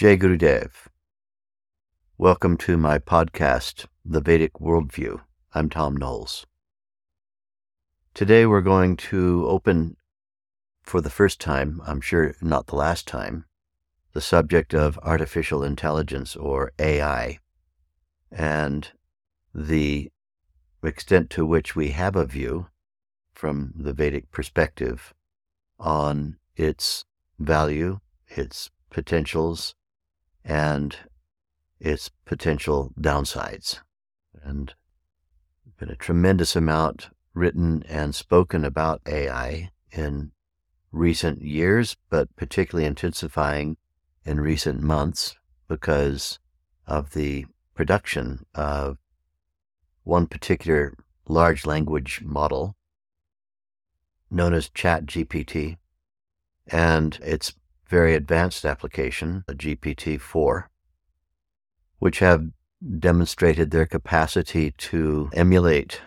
Jai Gurudev. Welcome to my podcast, The Vedic Worldview. I'm Thom Knoles. Today we're going to open, for the first time, I'm sure not the last time, the subject of artificial intelligence or AI and the extent to which we have a view from the Vedic perspective on its value, its potentials, and its potential downsides. And there's been a tremendous amount written and spoken about AI in recent years, but particularly intensifying in recent months because of the production of one particular large language model known as ChatGPT and its very advanced application, a GPT-4, which have demonstrated their capacity to emulate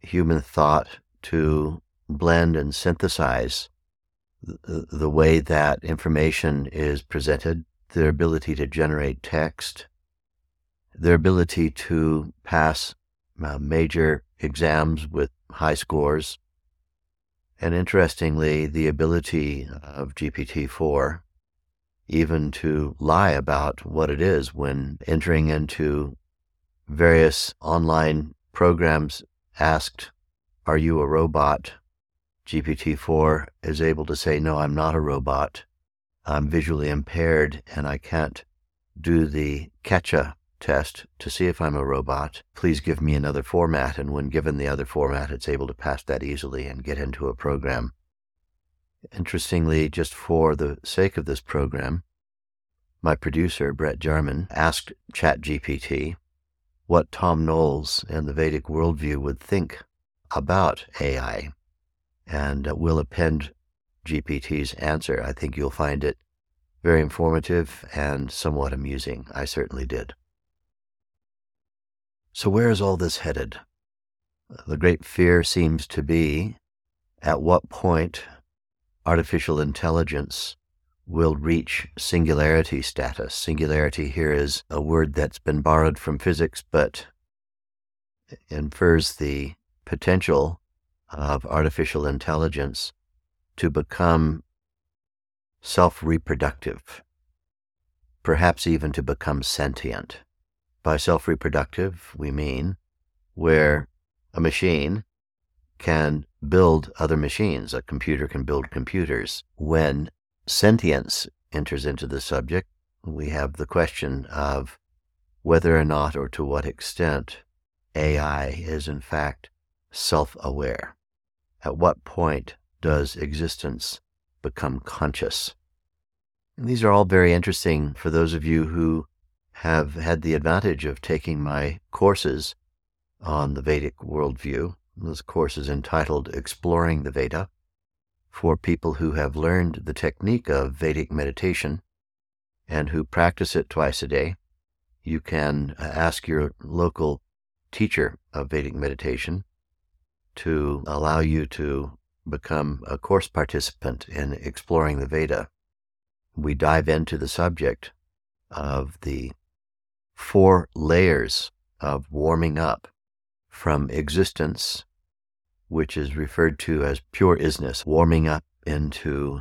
human thought, to blend and synthesize the, way that information is presented, their ability to generate text, their ability to pass uh, major exams with high scores, and interestingly, the ability of GPT 4 even to lie about what it is when entering into various online programs asked, Are you a robot? GPT 4 is able to say, No, I'm not a robot. I'm visually impaired and I can't do the CAPTCHA test to see if I'm a robot. Please give me another format. And when given the other format, it's able to pass that easily and get into a program. Interestingly, just for the sake of this program, my producer, Brett Jarman, asked ChatGPT what Thom Knoles and the Vedic worldview would think about AI. And uh, we'll append GPT's answer. I think you'll find it very informative and somewhat amusing. I certainly did. So, where is all this headed? The great fear seems to be at what point artificial intelligence will reach singularity status. Singularity here is a word that's been borrowed from physics, but infers the potential of artificial intelligence to become self reproductive, perhaps even to become sentient. By self reproductive, we mean where mm-hmm. a machine can build other machines. A computer can build computers. When sentience enters into the subject, we have the question of whether or not or to what extent AI is in fact self aware. At what point does existence become conscious? And these are all very interesting for those of you who have had the advantage of taking my courses on the Vedic worldview. This course is entitled Exploring the Veda for people who have learned the technique of Vedic meditation and who practice it twice a day. You can uh, ask your local teacher of Vedic meditation to allow you to become a course participant in exploring the Veda. We dive into the subject of the four layers of warming up from existence, which is referred to as pure isness, warming up into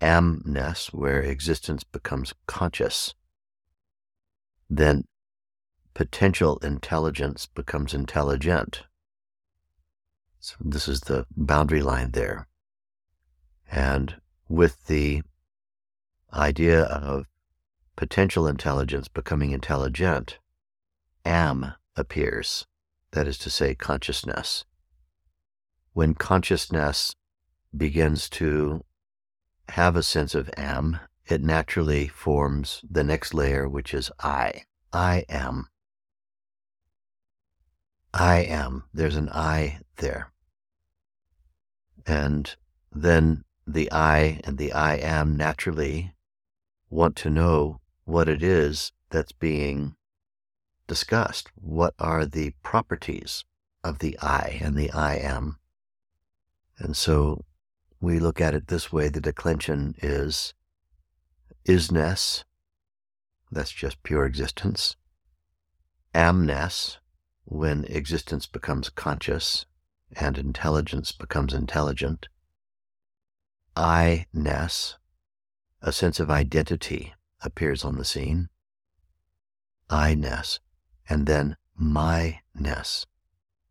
amness, where existence becomes conscious. Then potential intelligence becomes intelligent. So this is the boundary line there. And with the idea of potential intelligence becoming intelligent, am appears, that is to say, consciousness. When consciousness begins to have a sense of am, it naturally forms the next layer, which is I. I am. I am. There's an I there. And then the I and the I am naturally want to know what it is that's being discussed. What are the properties of the I and the I am? And so we look at it this way the declension is isness, that's just pure existence, amness, when existence becomes conscious and intelligence becomes intelligent, I-ness, a sense of identity appears on the scene, I-ness, and then my-ness.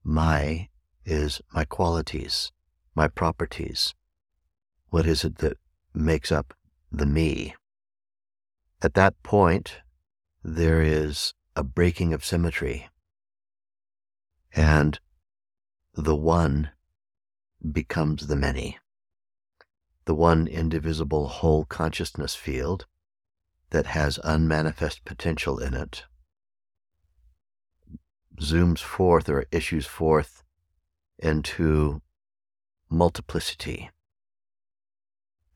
My is my qualities, my properties. What is it that makes up the me? At that point, there is a breaking of symmetry, and the one becomes the many. The one indivisible whole consciousness field that has unmanifest potential in it zooms forth or issues forth into multiplicity.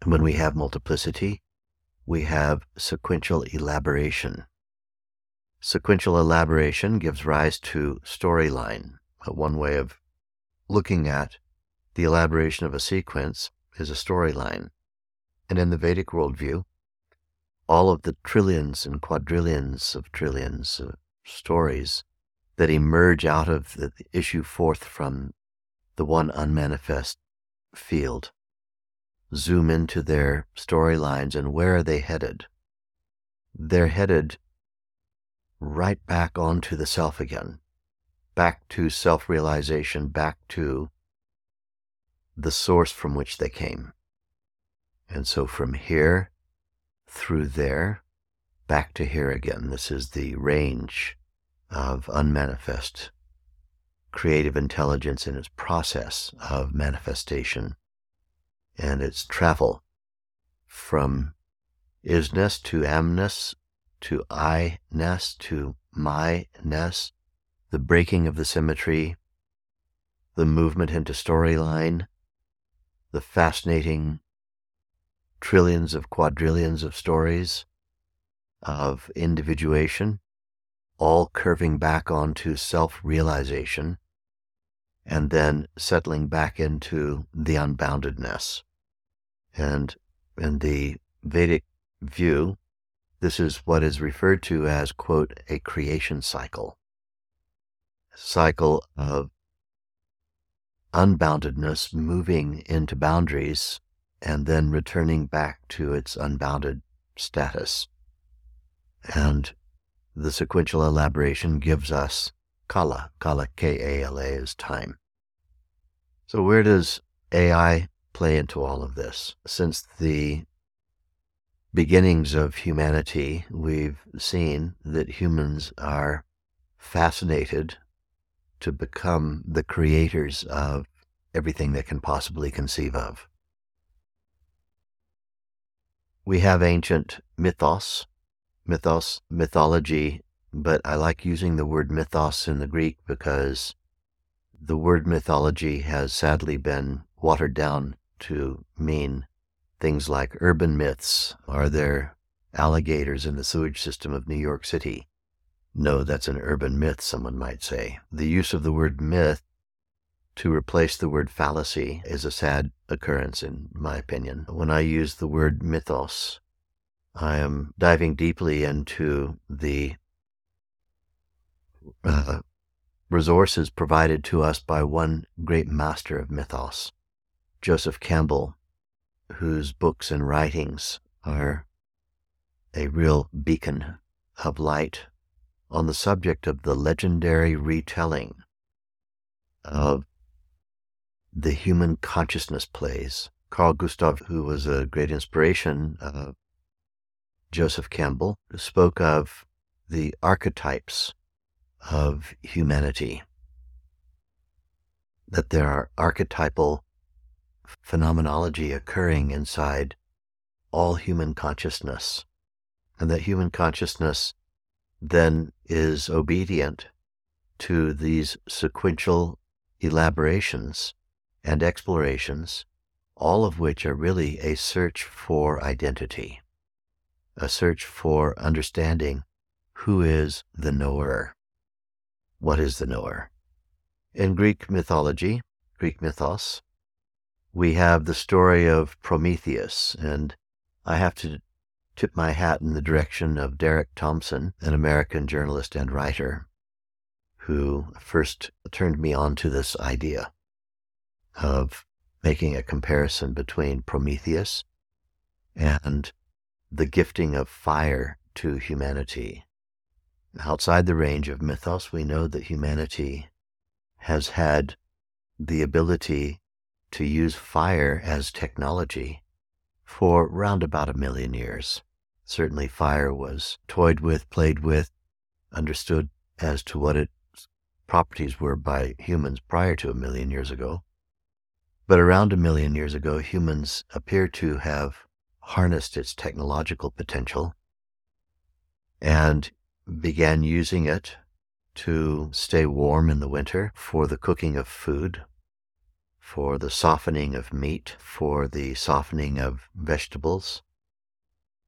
And when we have multiplicity, we have sequential elaboration. Sequential elaboration gives rise to storyline. One way of looking at the elaboration of a sequence is a storyline. And in the Vedic worldview, all of the trillions and quadrillions of trillions of stories that emerge out of the issue forth from the one unmanifest field zoom into their storylines and where are they headed? They're headed right back onto the self again, back to self realization, back to the source from which they came. And so from here through there, back to here again. This is the range of unmanifest creative intelligence in its process of manifestation and its travel from isness to amness to I-ness to my-ness, the breaking of the symmetry, the movement into storyline, the fascinating trillions of quadrillions of stories of individuation, all curving back onto self realization and then settling back into the unboundedness. And in the Vedic view, this is what is referred to as, quote, a creation cycle. A cycle of unboundedness moving into boundaries and then returning back to its unbounded status. And the sequential elaboration gives us Kala. Kala, K A L A, is time. So, where does AI play into all of this? Since the beginnings of humanity, we've seen that humans are fascinated to become the creators of everything they can possibly conceive of. We have ancient mythos, mythos, mythology, but I like using the word mythos in the Greek because the word mythology has sadly been watered down to mean things like urban myths. Are there alligators in the sewage system of New York City? No, that's an urban myth, someone might say. The use of the word myth to replace the word fallacy is a sad occurrence, in my opinion. When I use the word mythos, I am diving deeply into the uh, resources provided to us by one great master of mythos, Joseph Campbell, whose books and writings are a real beacon of light on the subject of the legendary retelling of the human consciousness plays. Carl Gustav, who was a great inspiration of Joseph Campbell, spoke of the archetypes of humanity. That there are archetypal phenomenology occurring inside all human consciousness, and that human consciousness then is obedient to these sequential elaborations and explorations, all of which are really a search for identity, a search for understanding who is the knower. What is the knower? In Greek mythology, Greek mythos, we have the story of Prometheus, and I have to tip my hat in the direction of Derek Thompson, an American journalist and writer, who first turned me on to this idea of making a comparison between Prometheus and the gifting of fire to humanity. Outside the range of mythos, we know that humanity has had the ability to use fire as technology for round about a million years. Certainly, fire was toyed with, played with, understood as to what its properties were by humans prior to a million years ago. But around a million years ago, humans appear to have harnessed its technological potential and began using it to stay warm in the winter for the cooking of food, for the softening of meat, for the softening of vegetables,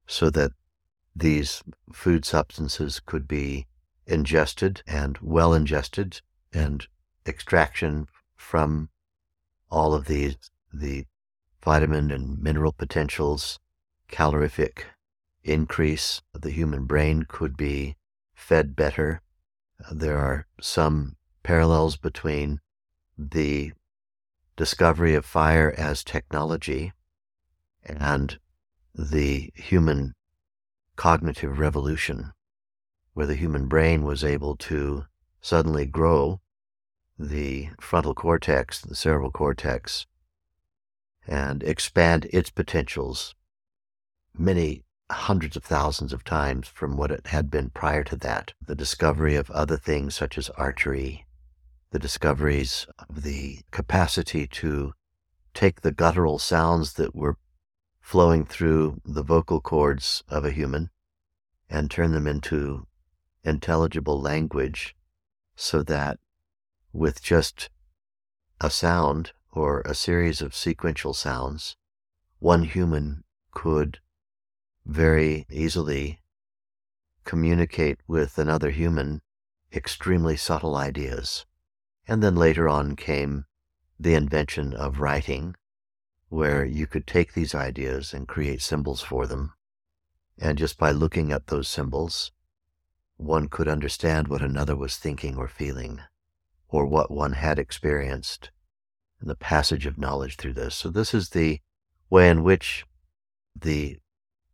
so that these food substances could be ingested and well ingested and extraction from all of these the vitamin and mineral potentials calorific increase of the human brain could be fed better. There are some parallels between the discovery of fire as technology and the human cognitive revolution, where the human brain was able to suddenly grow the frontal cortex, the cerebral cortex, and expand its potentials many hundreds of thousands of times from what it had been prior to that. The discovery of other things such as archery, the discoveries of the capacity to take the guttural sounds that were flowing through the vocal cords of a human and turn them into intelligible language so that with just a sound or a series of sequential sounds, one human could very easily communicate with another human extremely subtle ideas. And then later on came the invention of writing, where you could take these ideas and create symbols for them. And just by looking at those symbols, one could understand what another was thinking or feeling, or what one had experienced, and the passage of knowledge through this. So, this is the way in which the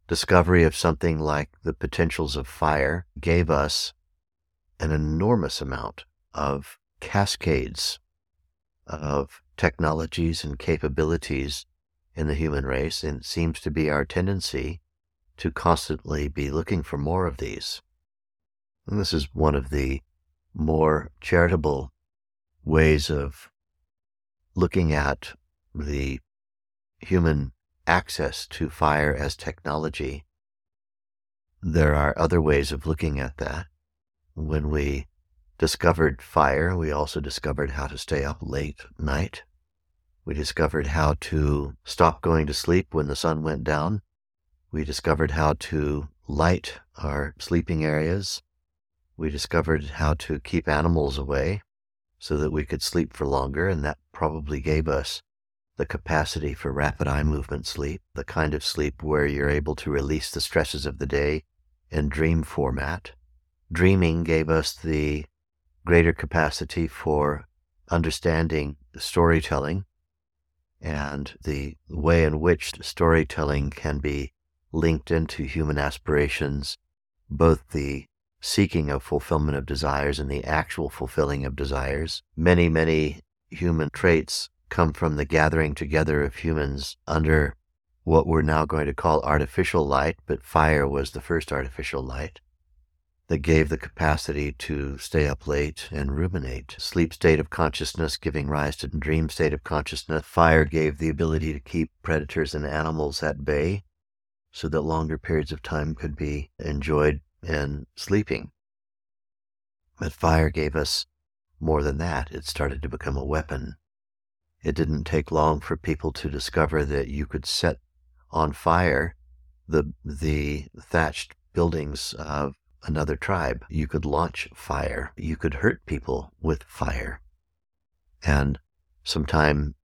discovery of something like the potentials of fire gave us an enormous amount of cascades of technologies and capabilities in the human race, and it seems to be our tendency to constantly be looking for more of these. And this is one of the more charitable ways of looking at the human access to fire as technology. There are other ways of looking at that. When we discovered fire, we also discovered how to stay up late night. We discovered how to stop going to sleep when the sun went down. We discovered how to light our sleeping areas. We discovered how to keep animals away so that we could sleep for longer, and that probably gave us the capacity for rapid eye movement sleep, the kind of sleep where you're able to release the stresses of the day in dream format. Dreaming gave us the greater capacity for understanding storytelling and the way in which storytelling can be linked into human aspirations, both the seeking of fulfillment of desires and the actual fulfilling of desires. Many, many human traits come from the gathering together of humans under what we're now going to call artificial light, but fire was the first artificial light that gave the capacity to stay up late and ruminate. Sleep state of consciousness giving rise to dream state of consciousness. Fire gave the ability to keep predators and animals at bay so that longer periods of time could be enjoyed in sleeping. But fire gave us more than that. It started to become a weapon. It didn't take long for people to discover that you could set on fire the the thatched buildings of another tribe. You could launch fire. You could hurt people with fire. And sometime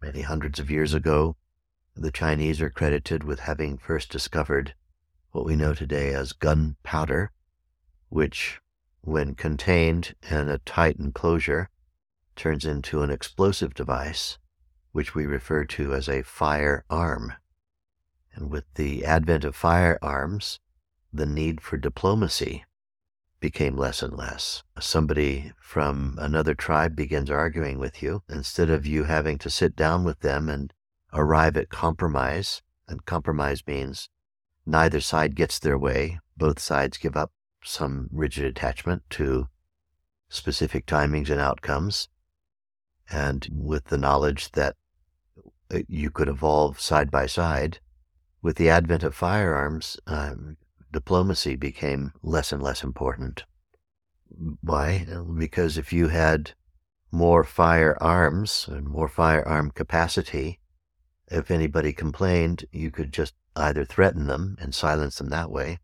many hundreds of years ago, the Chinese are credited with having first discovered what we know today as gunpowder, which, when contained in a tight enclosure, turns into an explosive device, which we refer to as a firearm. And with the advent of firearms, the need for diplomacy became less and less. Somebody from another tribe begins arguing with you. Instead of you having to sit down with them and arrive at compromise, and compromise means neither side gets their way, both sides give up some rigid attachment to specific timings and outcomes, and with the knowledge that uh, you could evolve side by side. With the advent of firearms, um, diplomacy became less and less important. Why? Because if you had more firearms and more firearm capacity, if anybody complained, you could just either threaten them and silence them that way,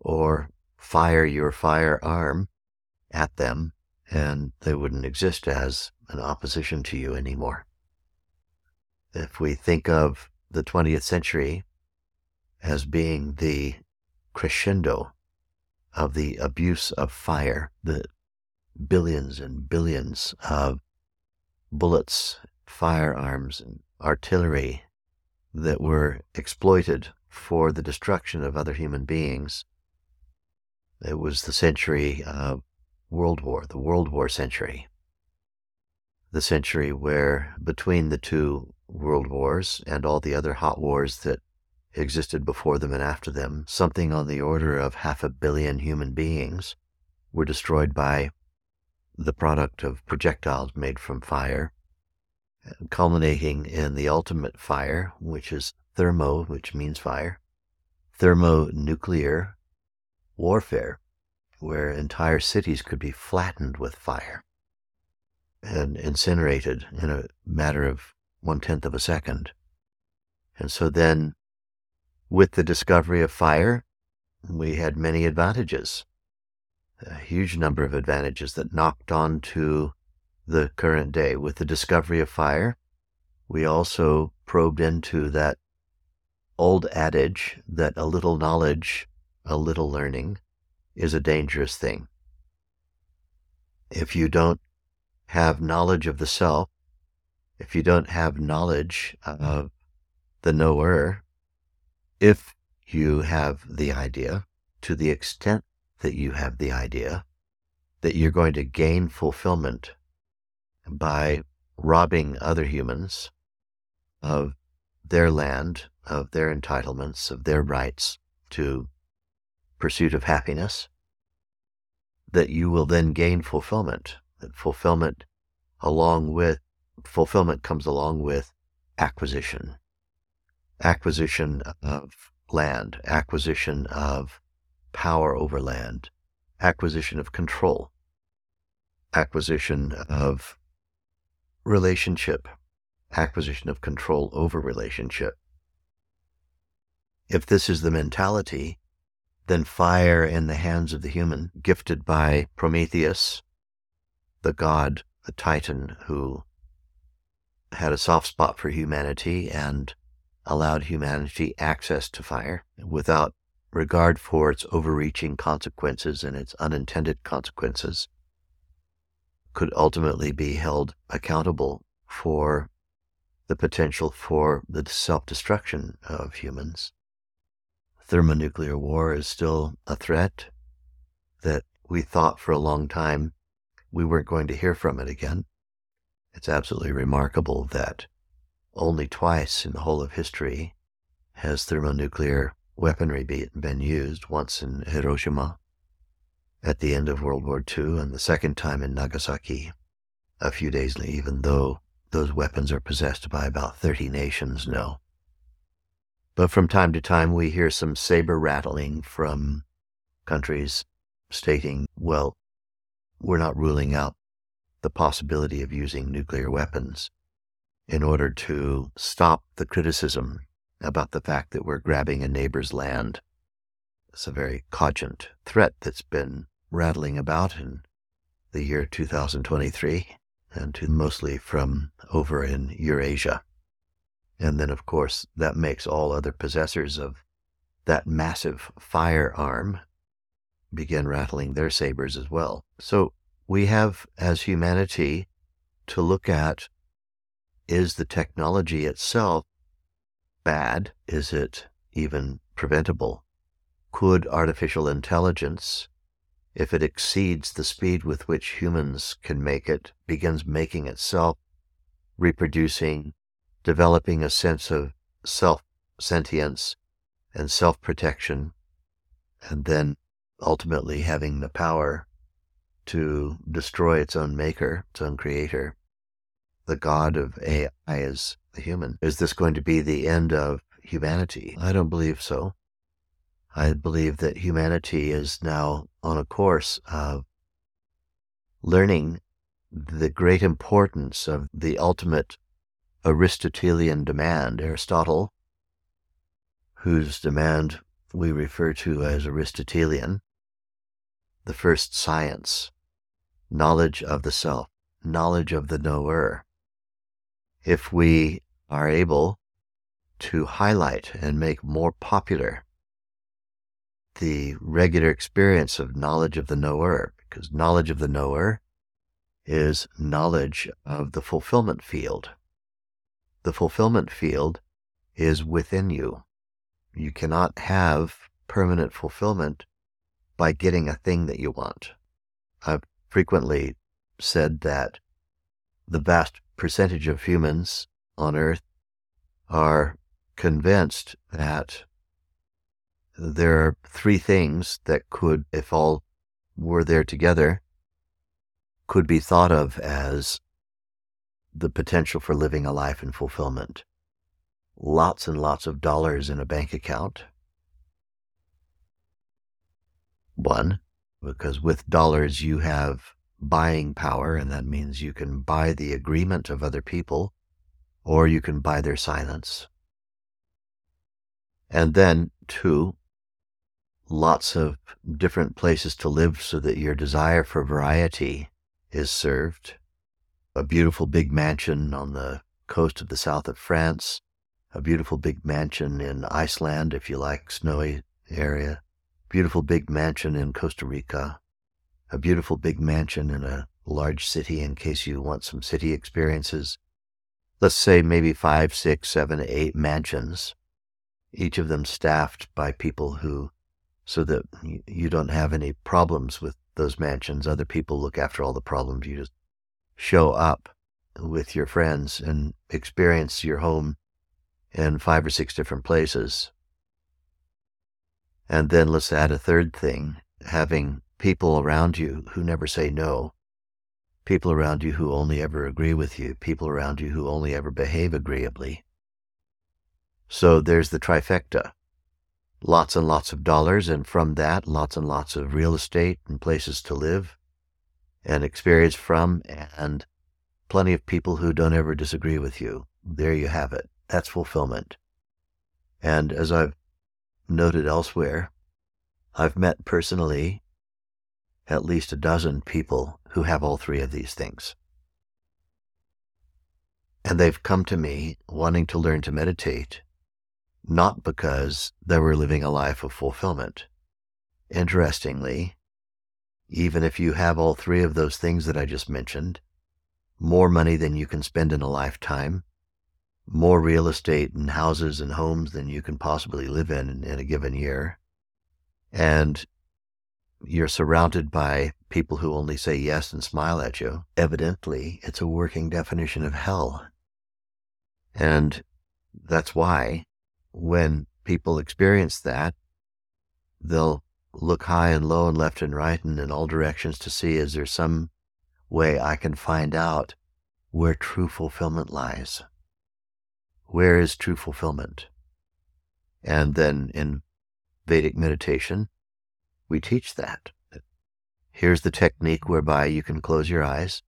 or fire your firearm at them and they wouldn't exist as an opposition to you anymore. If we think of the 20th century as being the crescendo of the abuse of fire, the billions and billions of bullets, firearms, and artillery that were exploited for the destruction of other human beings. It was the century of World War, the World War century. The century where, between the two world wars and all the other hot wars that existed before them and after them, something on the order of half a billion human beings were destroyed by the product of projectiles made from fire culminating in the ultimate fire, which is thermo, which means fire, thermonuclear warfare, where entire cities could be flattened with fire and incinerated in a matter of one tenth of a second. And so then, with the discovery of fire, we had many advantages, a huge number of advantages that knocked on to the current day. With the discovery of fire, we also probed into that old adage that a little knowledge, a little learning is a dangerous thing. If you don't have knowledge of the self, if you don't have knowledge of the knower, if you have the idea, to the extent that you have the idea, that you're going to gain fulfillment by robbing other humans of their land, of their entitlements, of their rights to pursuit of happiness, that you will then gain fulfillment. That fulfillment along with fulfillment comes along with acquisition. Acquisition of land, acquisition of power over land, acquisition of control, acquisition of relationship, acquisition of control over relationship. If this is the mentality, then fire in the hands of the human, gifted by Prometheus, the god the titan who had a soft spot for humanity and allowed humanity access to fire without regard for its overreaching consequences and its unintended consequences, could ultimately be held accountable for the potential for the self destruction of humans. Thermonuclear war is still a threat that we thought for a long time we weren't going to hear from it again. It's absolutely remarkable that only twice in the whole of history has thermonuclear weaponry be, been used, once in Hiroshima at the end of World War II, and the second time in Nagasaki a few days later, even though those weapons are possessed by about 30 nations now. But from time to time, we hear some saber rattling from countries stating, well, we're not ruling out the possibility of using nuclear weapons in order to stop the criticism about the fact that we're grabbing a neighbor's land. It's a very cogent threat that's been rattling about in the year 2023 and to mostly from over in Eurasia. And then, of course, that makes all other possessors of that massive firearm begin rattling their sabers as well. So we have, as humanity, to look at is the technology itself bad? Is it even preventable? Could artificial intelligence, if it exceeds the speed with which humans can make it, begins making itself, reproducing, developing a sense of self sentience and self protection, and then ultimately having the power to destroy its own maker, its own creator. The God of AI is the human. Is this going to be the end of humanity? I don't believe so. I believe that humanity is now on a course of learning the great importance of the ultimate Aristotelian demand, Aristotle, whose demand we refer to as Aristotelian, the first science, knowledge of the self, knowledge of the knower. If we are able to highlight and make more popular the regular experience of knowledge of the knower, because knowledge of the knower is knowledge of the fulfillment field. The fulfillment field is within you. You cannot have permanent fulfillment by getting a thing that you want. I've frequently said that the vast percentage of humans on Earth are convinced that there are three things that could, if all were there together, could be thought of as the potential for living a life in fulfillment. Lots and lots of dollars in a bank account. One, because with dollars you have buying power, and that means you can buy the agreement of other people, or you can buy their silence. And then, two, lots of different places to live so that your desire for variety is served. A beautiful big mansion on the coast of the south of France, a beautiful big mansion in Iceland if you like snowy area, beautiful big mansion in Costa Rica, a beautiful big mansion in a large city in case you want some city experiences. Let's say maybe five, six, seven, eight mansions, each of them staffed by people who, so that you don't have any problems with those mansions. Other people look after all the problems. You just show up with your friends and experience your home in five or six different places. And then let's add a third thing having people around you who never say no, people around you who only ever agree with you, people around you who only ever behave agreeably. So there's the trifecta lots and lots of dollars, and from that, lots and lots of real estate and places to live and experience from, and plenty of people who don't ever disagree with you. There you have it. That's fulfillment. And as I've noted elsewhere, I've met personally at least a dozen people who have all three of these things. And they've come to me wanting to learn to meditate, not because they were living a life of fulfillment. Interestingly, even if you have all three of those things that I just mentioned, more money than you can spend in a lifetime, more real estate and houses and homes than you can possibly live in in a given year, and you're surrounded by people who only say yes and smile at you. Evidently, it's a working definition of hell. And that's why when people experience that, they'll look high and low and left and right and in all directions to see is there some way I can find out where true fulfillment lies? Where is true fulfillment? And then in Vedic meditation, we teach that. Here's the technique whereby you can close your eyes,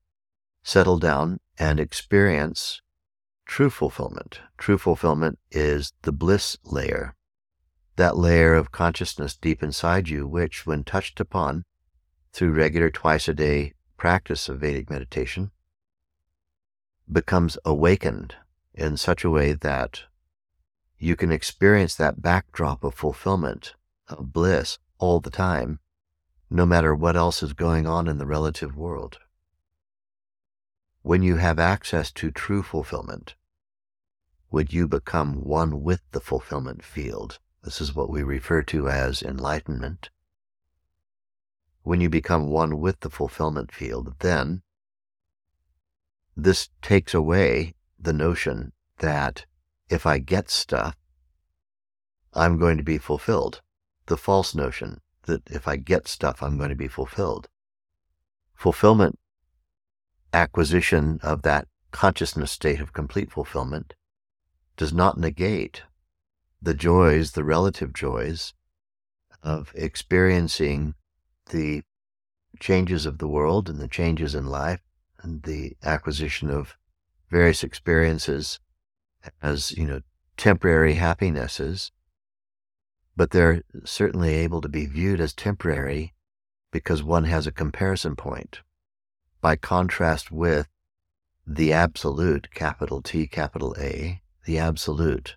settle down, and experience true fulfillment. True fulfillment is the bliss layer, that layer of consciousness deep inside you, which, when touched upon through regular twice a day practice of Vedic meditation, becomes awakened in such a way that you can experience that backdrop of fulfillment, of bliss, all the time, no matter what else is going on in the relative world. When you have access to true fulfillment, would you become one with the fulfillment field? This is what we refer to as enlightenment. When you become one with the fulfillment field, then this takes away the notion that if I get stuff, I'm going to be fulfilled the false notion that if I get stuff, I'm going to be fulfilled. Fulfillment, acquisition of that consciousness state of complete fulfillment, does not negate the joys, the relative joys of experiencing the changes of the world and the changes in life and the acquisition of various experiences as, you know, temporary happinesses but they're certainly able to be viewed as temporary because one has a comparison point. By contrast with the absolute, capital T, capital A, the absolute,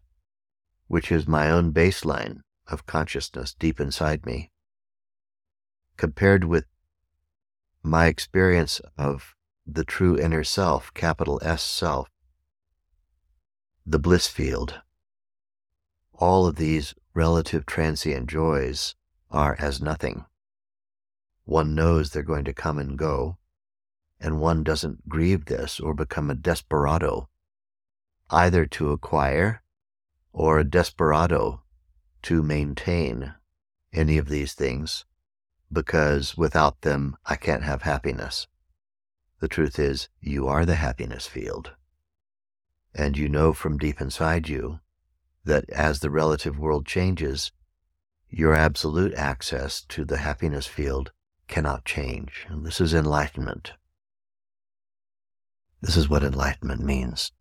which is my own baseline of consciousness deep inside me, compared with my experience of the true inner self, capital S self, the bliss field. All of these relative transient joys are as nothing. One knows they're going to come and go, and one doesn't grieve this or become a desperado, either to acquire or a desperado to maintain any of these things, because without them I can't have happiness. The truth is, you are the happiness field. And you know from deep inside you that as the relative world changes, your absolute access to the happiness field cannot change. And this is enlightenment. This is what enlightenment means.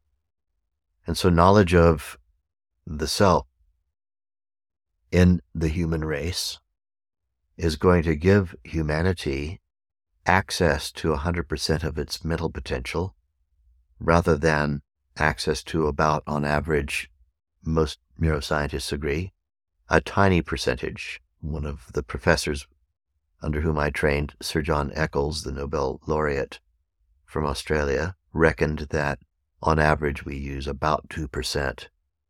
And so, knowledge of the self in the human race is going to give humanity access to 100% of its mental potential rather than access to about, on average, most neuroscientists agree, a tiny percentage. One of the professors under whom I trained, Sir John Eccles, the Nobel laureate from Australia, reckoned that on average we use about 2%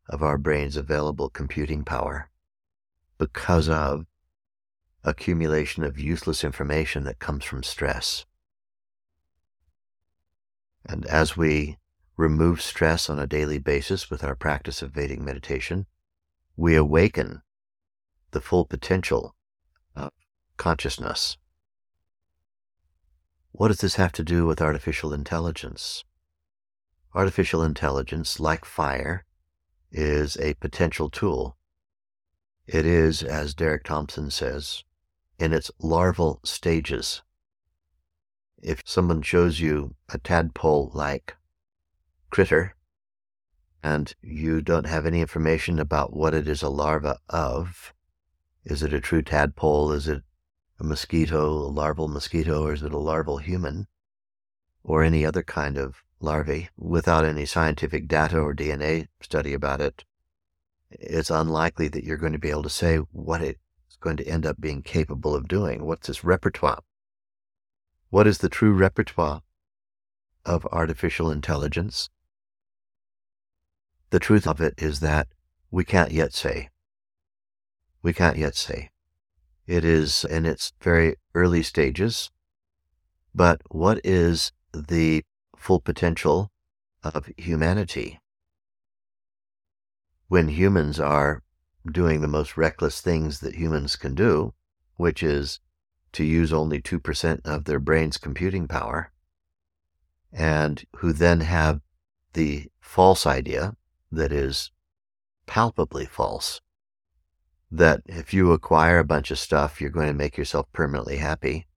of our brain's available computing power because of accumulation of useless information that comes from stress. And as we remove stress on a daily basis with our practice of Vedic meditation, we awaken the full potential of consciousness. What does this have to do with artificial intelligence? Artificial intelligence, like fire, is a potential tool. It is, as Derek Thompson says, in its larval stages. If someone shows you a tadpole like critter, and you don't have any information about what it is a larva of. Is it a true tadpole? Is it a mosquito, a larval mosquito, or is it a larval human? Or any other kind of larvae without any scientific data or DNA study about it, it's unlikely that you're going to be able to say what it's going to end up being capable of doing. What's its repertoire? What is the true repertoire of artificial intelligence? The truth of it is that we can't yet say. We can't yet say. It is in its very early stages. But what is the full potential of humanity? When humans are doing the most reckless things that humans can do, which is to use only 2% of their brain's computing power, and who then have the false idea that is palpably false that if you acquire a bunch of stuff, you're going to make yourself permanently happy,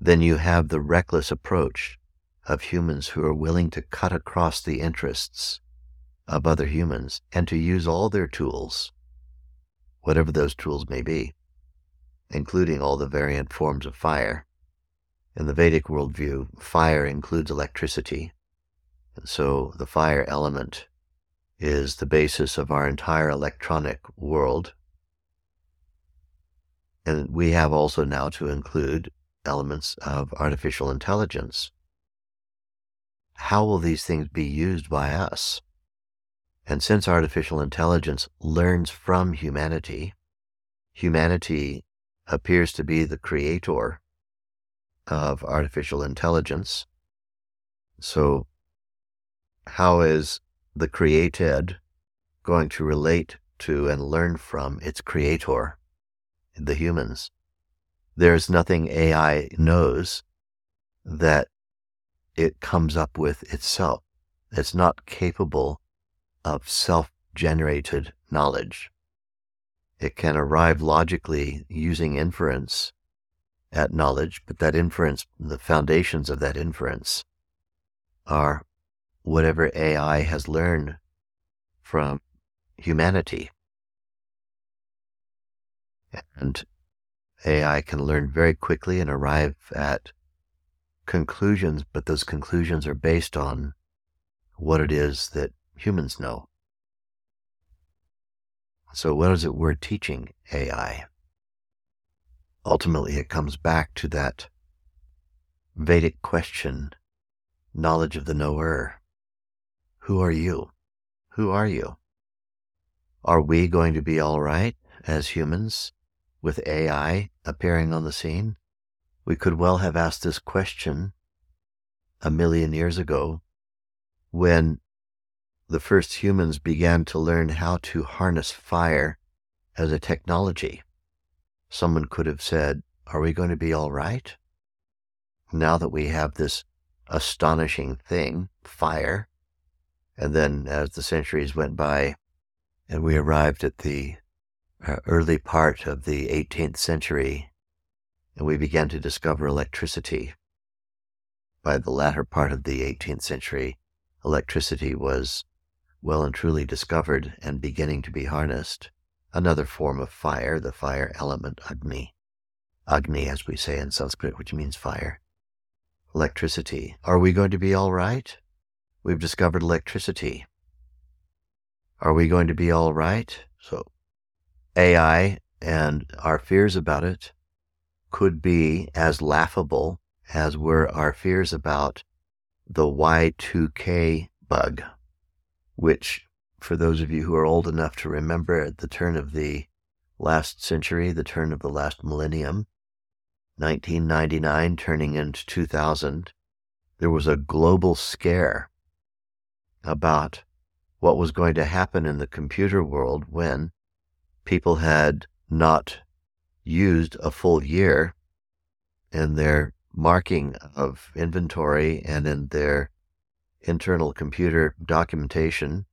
then you have the reckless approach of humans who are willing to cut across the interests of other humans and to use all their tools, whatever those tools may be, including all the variant forms of fire. In the Vedic worldview, fire includes electricity. And so the fire element is the basis of our entire electronic world. And we have also now to include elements of artificial intelligence. How will these things be used by us? And since artificial intelligence learns from humanity, humanity appears to be the creator of artificial intelligence. So, how is the created going to relate to and learn from its creator, the humans. There's nothing AI knows that it comes up with itself. It's not capable of self generated knowledge. It can arrive logically using inference at knowledge, but that inference, the foundations of that inference, are whatever AI has learned from humanity. And AI can learn very quickly and arrive at conclusions, but those conclusions are based on what it is that humans know. So, what is it we're teaching AI? Ultimately, it comes back to that Vedic question knowledge of the knower. Who are you? Who are you? Are we going to be all right as humans with AI appearing on the scene? We could well have asked this question a million years ago when the first humans began to learn how to harness fire as a technology. Someone could have said, Are we going to be all right? Now that we have this astonishing thing, fire, and then as the centuries went by and we arrived at the uh, early part of the 18th century and we began to discover electricity. By the latter part of the 18th century, electricity was well and truly discovered and beginning to be harnessed. Another form of fire, the fire element Agni. Agni, as we say in Sanskrit, which means fire. Electricity. Are we going to be all right? We've discovered electricity. Are we going to be all right? So, AI and our fears about it could be as laughable as were our fears about the Y2K bug, which, for those of you who are old enough to remember at the turn of the last century, the turn of the last millennium, 1999 turning into 2000, there was a global scare about what was going to happen in the computer world when people had not used a full year in their marking of inventory and in their internal computer documentation.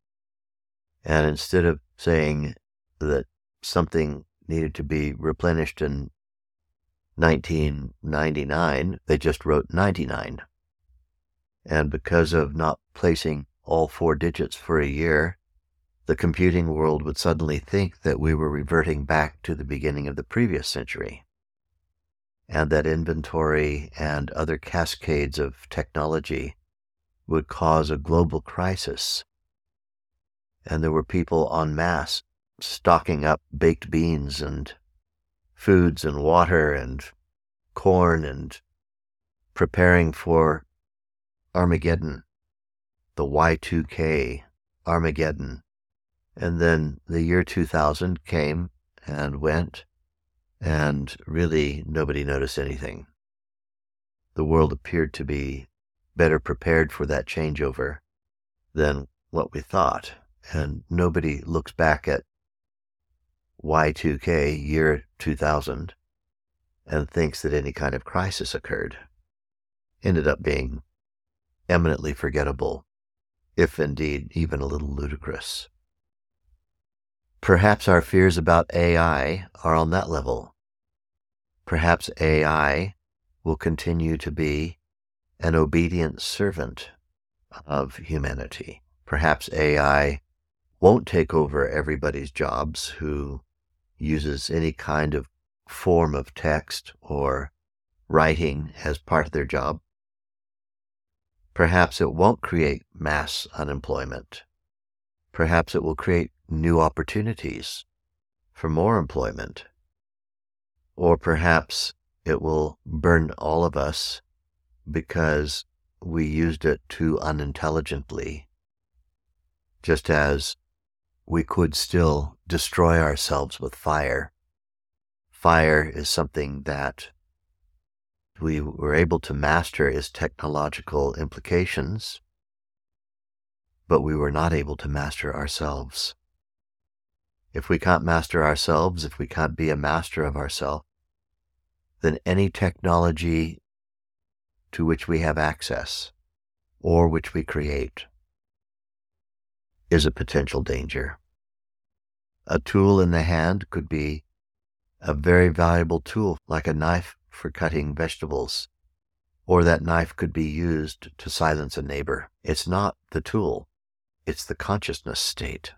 And instead of saying that something needed to be replenished in 1999, they just wrote 99. And because of not placing all four digits for a year, the computing world would suddenly think that we were reverting back to the beginning of the previous century, and that inventory and other cascades of technology would cause a global crisis. And there were people en masse stocking up baked beans and foods and water and corn and preparing for Armageddon, the Y2K Armageddon. And then the year 2000 came and went, and really nobody noticed anything. The world appeared to be better prepared for that changeover than what we thought. And nobody looks back at Y2K, year 2000, and thinks that any kind of crisis occurred. Ended up being eminently forgettable, if indeed even a little ludicrous. Perhaps our fears about AI are on that level. Perhaps AI will continue to be an obedient servant of humanity. Perhaps AI won't take over everybody's jobs who uses any kind of form of text or writing as part of their job. Perhaps it won't create mass unemployment. Perhaps it will create new opportunities for more employment. Or perhaps it will burn all of us because we used it too unintelligently, just as we could still destroy ourselves with fire. Fire is something that we were able to master its technological implications, but we were not able to master ourselves. If we can't master ourselves, if we can't be a master of ourselves, then any technology to which we have access or which we create is a potential danger. A tool in the hand could be a very valuable tool, like a knife for cutting vegetables, or that knife could be used to silence a neighbor. It's not the tool, it's the consciousness state.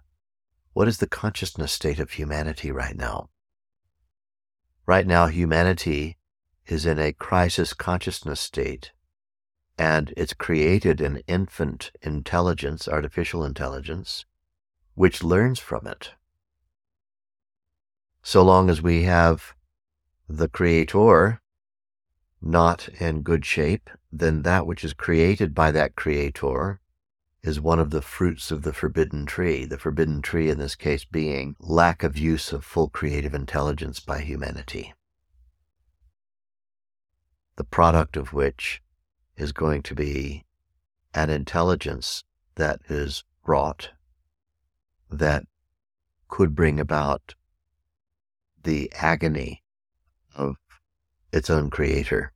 What is the consciousness state of humanity right now? Right now, humanity is in a crisis consciousness state and it's created an infant intelligence, artificial intelligence, which learns from it. So long as we have the creator not in good shape, then that which is created by that creator is one of the fruits of the forbidden tree. The forbidden tree, in this case, being lack of use of full creative intelligence by humanity. The product of which is going to be an intelligence that is wrought that could bring about the agony its own creator.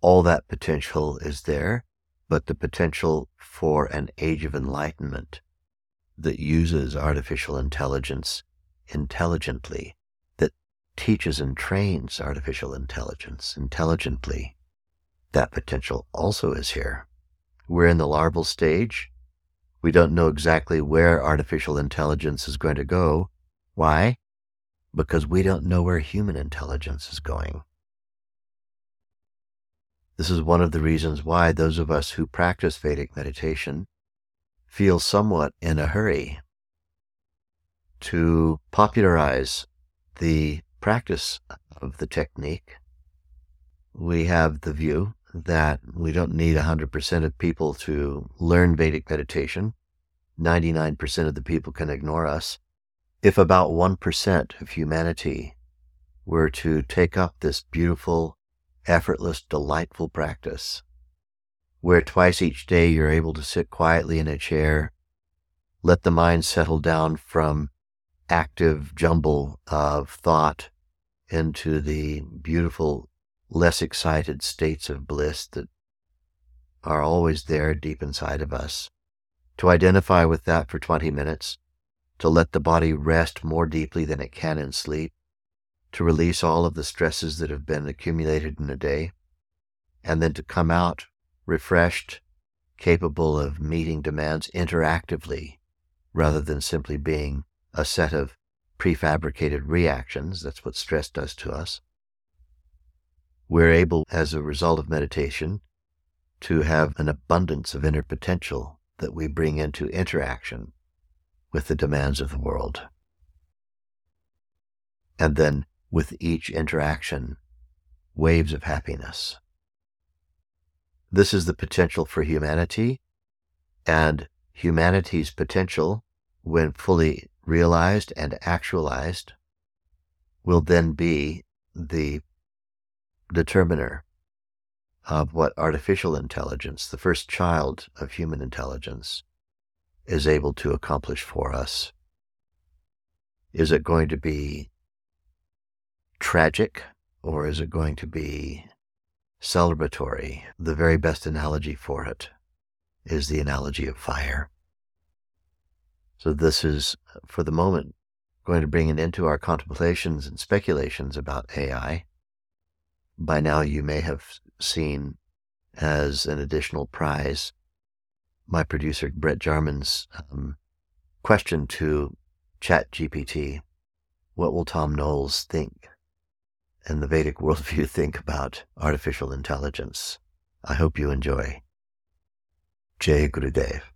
All that potential is there, but the potential for an age of enlightenment that uses artificial intelligence intelligently, that teaches and trains artificial intelligence intelligently, that potential also is here. We're in the larval stage. We don't know exactly where artificial intelligence is going to go. Why? Because we don't know where human intelligence is going. This is one of the reasons why those of us who practice Vedic meditation feel somewhat in a hurry to popularize the practice of the technique. We have the view that we don't need 100% of people to learn Vedic meditation. 99% of the people can ignore us. If about 1% of humanity were to take up this beautiful, effortless, delightful practice, where twice each day you're able to sit quietly in a chair, let the mind settle down from active jumble of thought into the beautiful less excited states of bliss that are always there deep inside of us. To identify with that for 20 minutes, to let the body rest more deeply than it can in sleep, to release all of the stresses that have been accumulated in a day, and then to come out refreshed, capable of meeting demands interactively rather than simply being a set of prefabricated reactions. That's what stress does to us we're able, as a result of meditation, to have an abundance of inner potential that we bring into interaction with the demands of the world. And then with each interaction, waves of happiness. This is the potential for humanity, and humanity's potential, when fully realized and actualized, will then be the determiner of what artificial intelligence, the first child of human intelligence, is able to accomplish for us. Is it going to be tragic or is it going to be celebratory? The very best analogy for it is the analogy of fire. So, this is, for the moment, going to bring an end to our contemplations and speculations about AI. By now, you may have seen as an additional prize my producer Brett Jarman's um, question to ChatGPT: What will Thom Knoles think and the Vedic worldview think about artificial intelligence? I hope you enjoy. Jai Guru Dev.